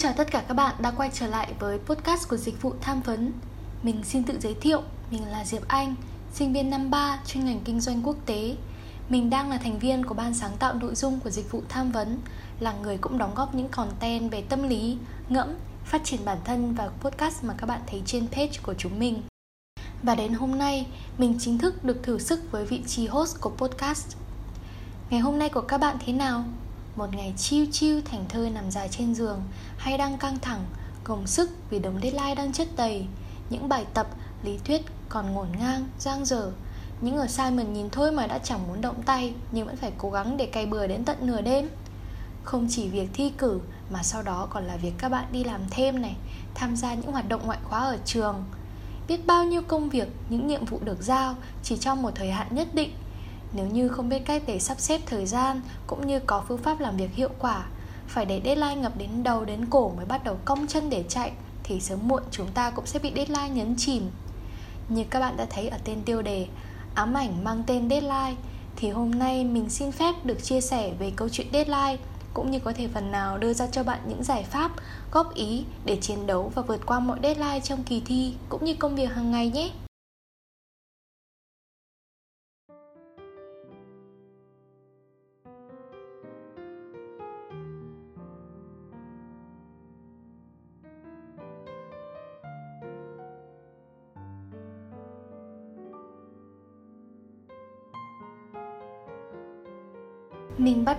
Chào tất cả các bạn đã quay trở lại với podcast của dịch vụ tham vấn. Mình xin tự giới thiệu, mình là Diệp Anh, sinh viên năm 3 chuyên ngành kinh doanh quốc tế. Mình đang là thành viên của ban sáng tạo nội dung của dịch vụ tham vấn Là người cũng đóng góp những content về tâm lý, ngẫm, phát triển bản thân và podcast mà các bạn thấy trên page của chúng mình. Và đến hôm nay, mình chính thức được thử sức với vị trí host của podcast. Ngày hôm nay của các bạn thế nào? Một ngày chiêu chiêu thành thơi nằm dài trên giường Hay đang căng thẳng, gồng sức vì đống deadline đang chất đầy. Những bài tập, lý thuyết còn ngổn ngang, giang dở. Những ở Simon nhìn thôi mà đã chẳng muốn động tay Nhưng vẫn phải cố gắng để cày bừa đến tận nửa đêm. Không chỉ việc thi cử mà sau đó còn là việc các bạn đi làm thêm này Tham gia những hoạt động ngoại khóa ở trường. Biết bao nhiêu công việc, những nhiệm vụ được giao chỉ trong một thời hạn nhất định nếu như không biết cách để sắp xếp thời gian cũng như có phương pháp làm việc hiệu quả, phải để deadline ngập đến đầu đến cổ mới bắt đầu cong chân để chạy thì sớm muộn chúng ta cũng sẽ bị deadline nhấn chìm. Như các bạn đã thấy ở tên tiêu đề, ám ảnh mang tên deadline, thì hôm nay mình xin phép được chia sẻ về câu chuyện deadline cũng như có thể phần nào đưa ra cho bạn những giải pháp, góp ý để chiến đấu và vượt qua mọi deadline trong kỳ thi cũng như công việc hàng ngày nhé.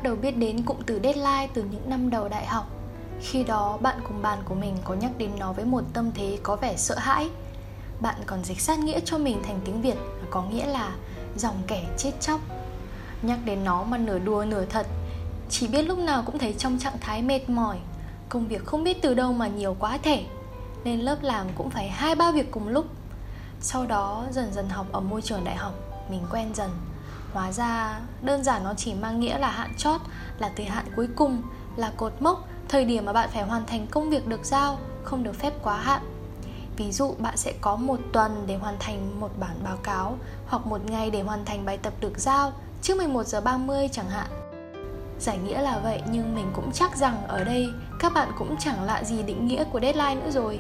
Bắt đầu biết đến cụm từ deadline từ những năm đầu đại học. Khi đó, bạn cùng bàn của mình có nhắc đến nó với một tâm thế có vẻ sợ hãi. Bạn còn dịch sát nghĩa cho mình thành tiếng Việt có nghĩa là dòng kẻ chết chóc. Nhắc đến nó mà nửa đùa nửa thật, Chỉ biết lúc nào cũng thấy trong trạng thái mệt mỏi. Công việc không biết từ đâu mà nhiều quá thể, nên lớp làm cũng phải hai ba việc cùng lúc. Sau đó, dần dần học ở môi trường đại học, Mình quen dần. Hóa ra, đơn giản nó chỉ mang nghĩa là hạn chót, Là thời hạn cuối cùng, Là cột mốc, Thời điểm mà bạn phải hoàn thành công việc được giao, Không được phép quá hạn. Ví dụ, bạn sẽ có một tuần để hoàn thành một bản báo cáo, Hoặc một ngày để hoàn thành bài tập được giao, Trước 11 giờ 30 chẳng hạn. Giải nghĩa là vậy, nhưng mình cũng chắc rằng ở đây, các bạn cũng chẳng lạ gì định nghĩa của deadline nữa rồi.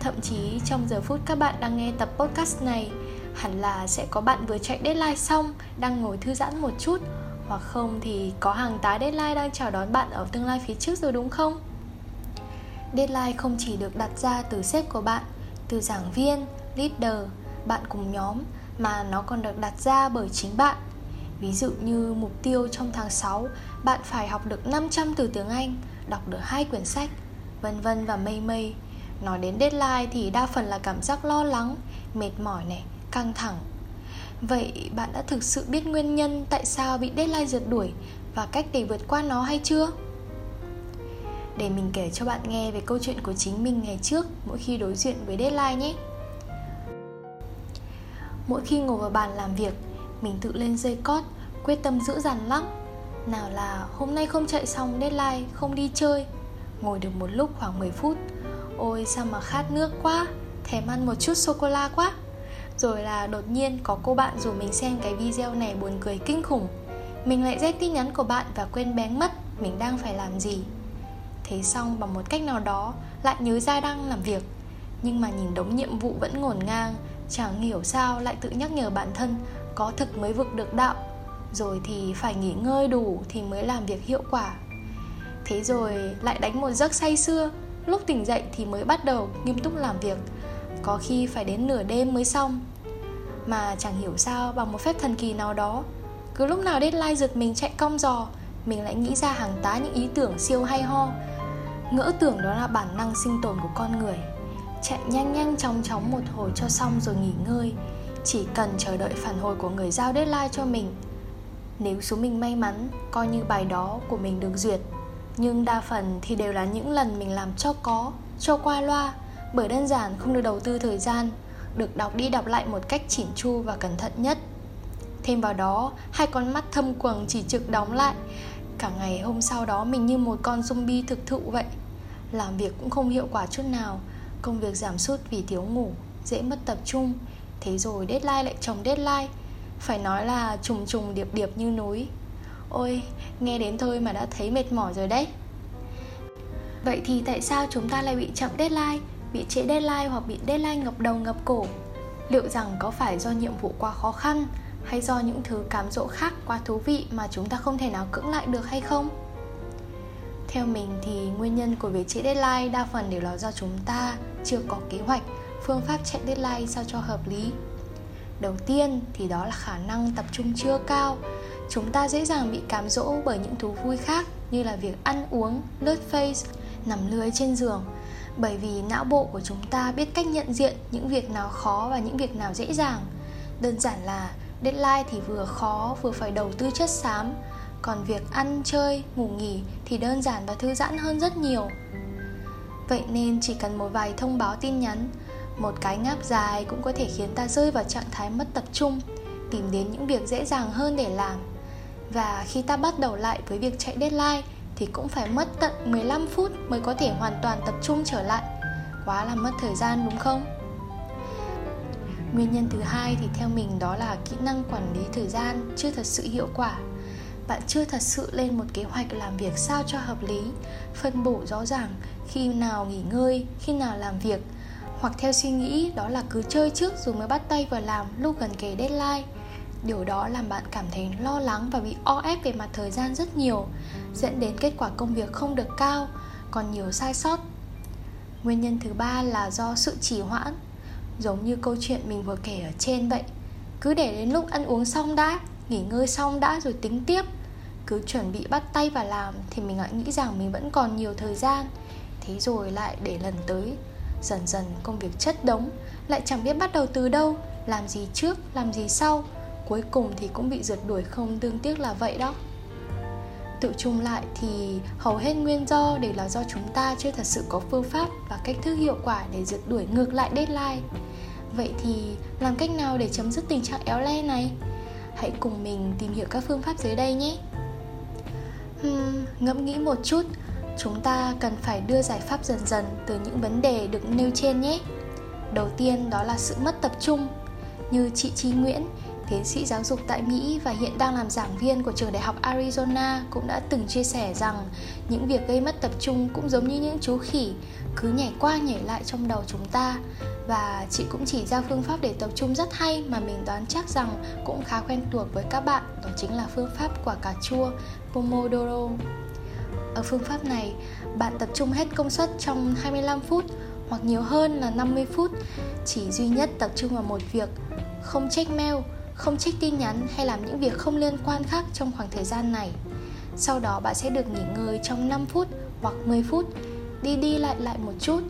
Thậm chí, trong giờ phút các bạn đang nghe tập podcast này hẳn là sẽ có bạn vừa chạy deadline xong đang ngồi thư giãn một chút. Hoặc không thì có hàng tá deadline đang chào đón bạn ở tương lai phía trước rồi đúng không? Deadline không chỉ được đặt ra từ sếp của bạn từ giảng viên leader bạn cùng nhóm mà nó còn được đặt ra bởi chính bạn. Ví dụ như mục tiêu trong tháng 6 bạn phải học được 500 từ tiếng Anh, đọc được hai quyển sách, vân vân và mây mây. Nói đến deadline thì đa phần là cảm giác lo lắng, mệt mỏi này, căng thẳng Vậy bạn đã thực sự biết nguyên nhân tại sao bị deadline rượt đuổi và cách để vượt qua nó hay chưa? Để mình kể cho bạn nghe về câu chuyện của chính mình ngày trước mỗi khi đối diện với deadline nhé. Mỗi khi ngồi vào bàn làm việc, mình tự lên dây cót, quyết tâm giữ dằn lắm. Nào là hôm nay không chạy xong deadline, không đi chơi. Ngồi được một lúc khoảng 10 phút. Ôi sao mà khát nước quá, thèm ăn một chút sô-cô-la quá rồi là đột nhiên có cô bạn rủ mình xem cái video này buồn cười kinh khủng. Mình lại rét tin nhắn của bạn và quên bén mất mình đang phải làm gì. Thế xong bằng một cách nào đó, lại nhớ ra đang làm việc. Nhưng mà nhìn đống nhiệm vụ vẫn ngổn ngang, Chẳng hiểu sao lại tự nhắc nhở bản thân Có thực mới vực được đạo. Rồi thì phải nghỉ ngơi đủ thì mới làm việc hiệu quả. Thế rồi lại đánh một giấc say sưa, Lúc tỉnh dậy thì mới bắt đầu nghiêm túc làm việc. Có khi phải đến nửa đêm mới xong mà chẳng hiểu sao bằng một phép thần kỳ nào đó. Cứ lúc nào deadline giật mình chạy cong giò, Mình lại nghĩ ra hàng tá những ý tưởng siêu hay ho. Ngỡ tưởng đó là bản năng sinh tồn của con người. Chạy nhanh nhanh chóng chóng một hồi cho xong rồi nghỉ ngơi. Chỉ cần chờ đợi phản hồi của người giao deadline cho mình. Nếu số mình may mắn, coi như bài đó của mình được duyệt. Nhưng đa phần thì đều là những lần mình làm cho có, cho qua loa. Bởi đơn giản không được đầu tư thời gian được đọc đi đọc lại một cách chỉn chu và cẩn thận nhất. Thêm vào đó, hai con mắt thâm quầng chỉ trực đóng lại. Cả ngày hôm sau đó mình như một con zombie thực thụ vậy. Làm việc cũng không hiệu quả chút nào. Công việc giảm sút vì thiếu ngủ, dễ mất tập trung. Thế rồi deadline lại chồng deadline. Phải nói là trùng trùng điệp điệp như núi. Ôi, nghe đến thôi mà đã thấy mệt mỏi rồi đấy. Vậy thì tại sao chúng ta lại bị chậm deadline? Bị trễ deadline hoặc bị deadline ngập đầu, ngập cổ. Liệu rằng có phải do nhiệm vụ quá khó khăn hay do những thứ cám dỗ khác quá thú vị mà chúng ta không thể nào cưỡng lại được hay không? Theo mình thì nguyên nhân của việc trễ deadline đa phần đều là do chúng ta chưa có kế hoạch, phương pháp chạy deadline sao cho hợp lý. Đầu tiên thì đó là khả năng tập trung chưa cao. Chúng ta dễ dàng bị cám dỗ bởi những thú vui khác như là việc ăn uống, lướt face, nằm lưới trên giường bởi vì não bộ của chúng ta biết cách nhận diện những việc nào khó và những việc nào dễ dàng. Đơn giản là, deadline thì vừa khó, vừa phải đầu tư chất xám. Còn việc ăn, chơi, ngủ nghỉ thì đơn giản và thư giãn hơn rất nhiều. Vậy nên chỉ cần một vài thông báo tin nhắn, một cái ngáp dài cũng có thể khiến ta rơi vào trạng thái mất tập trung, tìm đến những việc dễ dàng hơn để làm. Và khi ta bắt đầu lại với việc chạy deadline thì cũng phải mất tận 15 phút mới có thể hoàn toàn tập trung trở lại. Quá là mất thời gian, đúng không? Nguyên nhân thứ hai thì theo mình đó là kỹ năng quản lý thời gian chưa thật sự hiệu quả. Bạn chưa thật sự lên một kế hoạch làm việc sao cho hợp lý, phân bổ rõ ràng khi nào nghỉ ngơi, khi nào làm việc, hoặc theo suy nghĩ đó là cứ chơi trước rồi mới bắt tay vào làm lúc gần kề deadline. Điều đó làm bạn cảm thấy lo lắng và bị o ép về mặt thời gian rất nhiều dẫn đến kết quả công việc không được cao, còn nhiều sai sót. Nguyên nhân thứ ba là do sự trì hoãn, giống như câu chuyện mình vừa kể ở trên vậy. Cứ để đến lúc ăn uống xong đã, nghỉ ngơi xong đã rồi tính tiếp. Cứ chuẩn bị bắt tay vào làm thì mình lại nghĩ rằng mình vẫn còn nhiều thời gian. Thế rồi lại để lần tới. Dần dần công việc chất đống, lại chẳng biết bắt đầu từ đâu, làm gì trước, làm gì sau. Cuối cùng thì cũng bị rượt đuổi không tương tiếc là vậy đó tự trùng lại thì hầu hết nguyên do đều là do chúng ta chưa thật sự có phương pháp và cách thức hiệu quả để rượt đuổi ngược lại deadline. Vậy thì làm cách nào để chấm dứt tình trạng éo le này? Hãy cùng mình tìm hiểu các phương pháp dưới đây nhé. Hmm, ngẫm nghĩ một chút chúng ta cần phải đưa giải pháp dần dần từ những vấn đề được nêu trên nhé. Đầu tiên đó là sự mất tập trung. Như chị Chi Nguyễn tiến sĩ giáo dục tại Mỹ và hiện đang làm giảng viên của trường đại học Arizona cũng đã từng chia sẻ rằng những việc gây mất tập trung cũng giống như những chú khỉ cứ nhảy qua nhảy lại trong đầu chúng ta. Và chị cũng chỉ ra phương pháp để tập trung rất hay mà mình đoán chắc rằng cũng khá quen thuộc với các bạn đó chính là phương pháp quả cà chua Pomodoro. Ở phương pháp này, bạn tập trung hết công suất trong 25 phút hoặc nhiều hơn là 50 phút. Chỉ duy nhất tập trung vào một việc, không check mail, không check tin nhắn hay làm những việc không liên quan khác trong khoảng thời gian này. Sau đó bạn sẽ được nghỉ ngơi trong 5 phút hoặc 10 phút, đi đi lại lại một chút,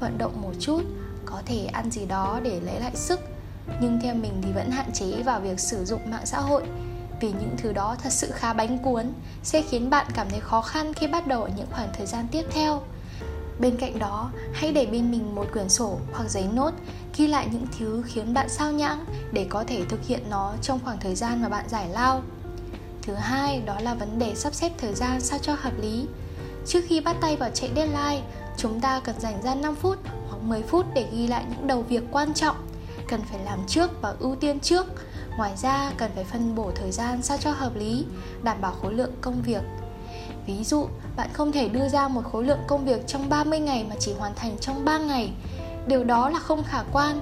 vận động một chút, có thể ăn gì đó để lấy lại sức. Nhưng theo mình thì vẫn hạn chế vào việc sử dụng mạng xã hội vì những thứ đó thật sự khá bánh cuốn sẽ khiến bạn cảm thấy khó khăn khi bắt đầu ở những khoảng thời gian tiếp theo bên cạnh đó hãy để bên mình một quyển sổ hoặc giấy nốt ghi lại những thứ khiến bạn sao nhãng để có thể thực hiện nó trong khoảng thời gian mà bạn giải lao. Thứ hai đó là vấn đề sắp xếp thời gian sao cho hợp lý. Trước khi bắt tay vào chạy deadline chúng ta cần dành ra 5 phút hoặc 10 phút để ghi lại những đầu việc quan trọng cần phải làm trước và ưu tiên trước. Ngoài ra cần phải phân bổ thời gian sao cho hợp lý, đảm bảo khối lượng công việc. Ví dụ, bạn không thể đưa ra một khối lượng công việc trong 30 ngày mà chỉ hoàn thành trong 3 ngày. Điều đó là không khả quan.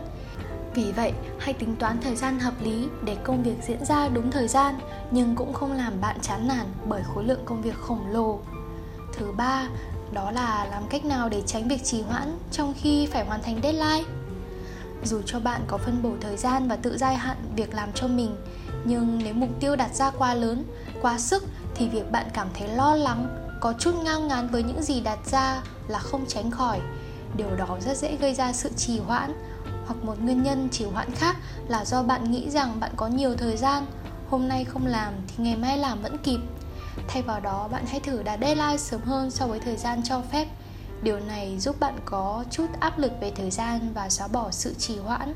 Vì vậy, hãy tính toán thời gian hợp lý để công việc diễn ra đúng thời gian nhưng cũng không làm bạn chán nản bởi khối lượng công việc khổng lồ. Thứ ba, đó là làm cách nào để tránh việc trì hoãn trong khi phải hoàn thành deadline dù cho bạn có phân bổ thời gian và tự gia hạn việc làm cho mình nhưng nếu mục tiêu đặt ra quá lớn quá sức thì việc bạn cảm thấy lo lắng, có chút ngao ngán với những gì đặt ra là không tránh khỏi. Điều đó rất dễ gây ra sự trì hoãn, hoặc một nguyên nhân trì hoãn khác là do bạn nghĩ rằng bạn có nhiều thời gian, hôm nay không làm thì ngày mai làm vẫn kịp. Thay vào đó, bạn hãy thử đặt deadline sớm hơn so với thời gian cho phép. Điều này giúp bạn có chút áp lực về thời gian và xóa bỏ sự trì hoãn.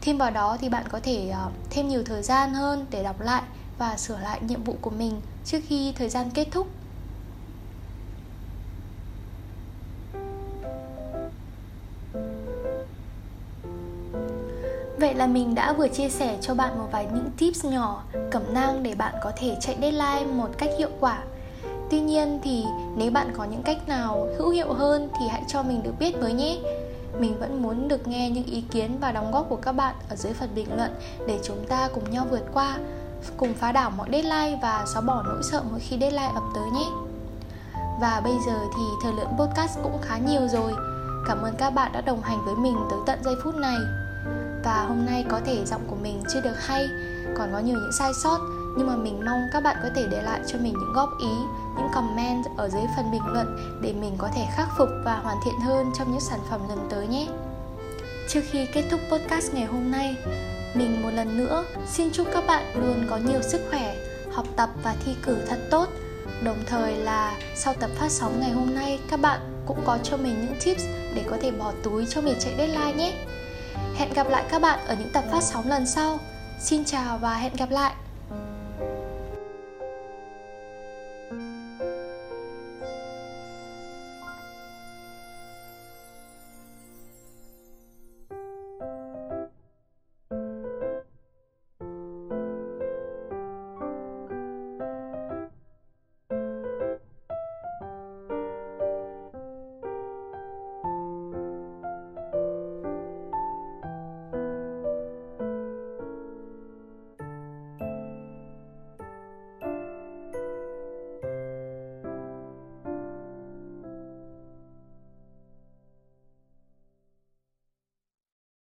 Thêm vào đó thì bạn có thể ờ, thêm nhiều thời gian hơn để đọc lại và sửa lại nhiệm vụ của mình trước khi thời gian kết thúc Vậy là mình đã vừa chia sẻ cho bạn một vài những tips nhỏ, cẩm nang để bạn có thể chạy deadline một cách hiệu quả. Tuy nhiên thì nếu bạn có những cách nào hữu hiệu hơn thì hãy cho mình được biết với nhé. Mình vẫn muốn được nghe những ý kiến và đóng góp của các bạn ở dưới phần bình luận để chúng ta cùng nhau vượt qua, cùng phá đảo mọi deadline và xóa bỏ nỗi sợ mỗi khi deadline ập tới nhé. Và bây giờ thì thời lượng podcast cũng khá nhiều rồi. Cảm ơn các bạn đã đồng hành với mình tới tận giây phút này và hôm nay có thể giọng của mình chưa được hay, còn có nhiều những sai sót, nhưng mà mình mong các bạn có thể để lại cho mình những góp ý, những comment ở dưới phần bình luận để mình có thể khắc phục và hoàn thiện hơn trong những sản phẩm lần tới nhé trước khi kết thúc podcast ngày hôm nay mình một lần nữa xin chúc các bạn luôn có nhiều sức khỏe, học tập và thi cử thật tốt đồng thời là sau tập phát sóng ngày hôm nay, các bạn cũng có cho mình những tips để có thể bỏ túi cho việc chạy deadline nhé Hẹn gặp lại các bạn ở những tập phát sóng lần sau. Xin chào và hẹn gặp lại.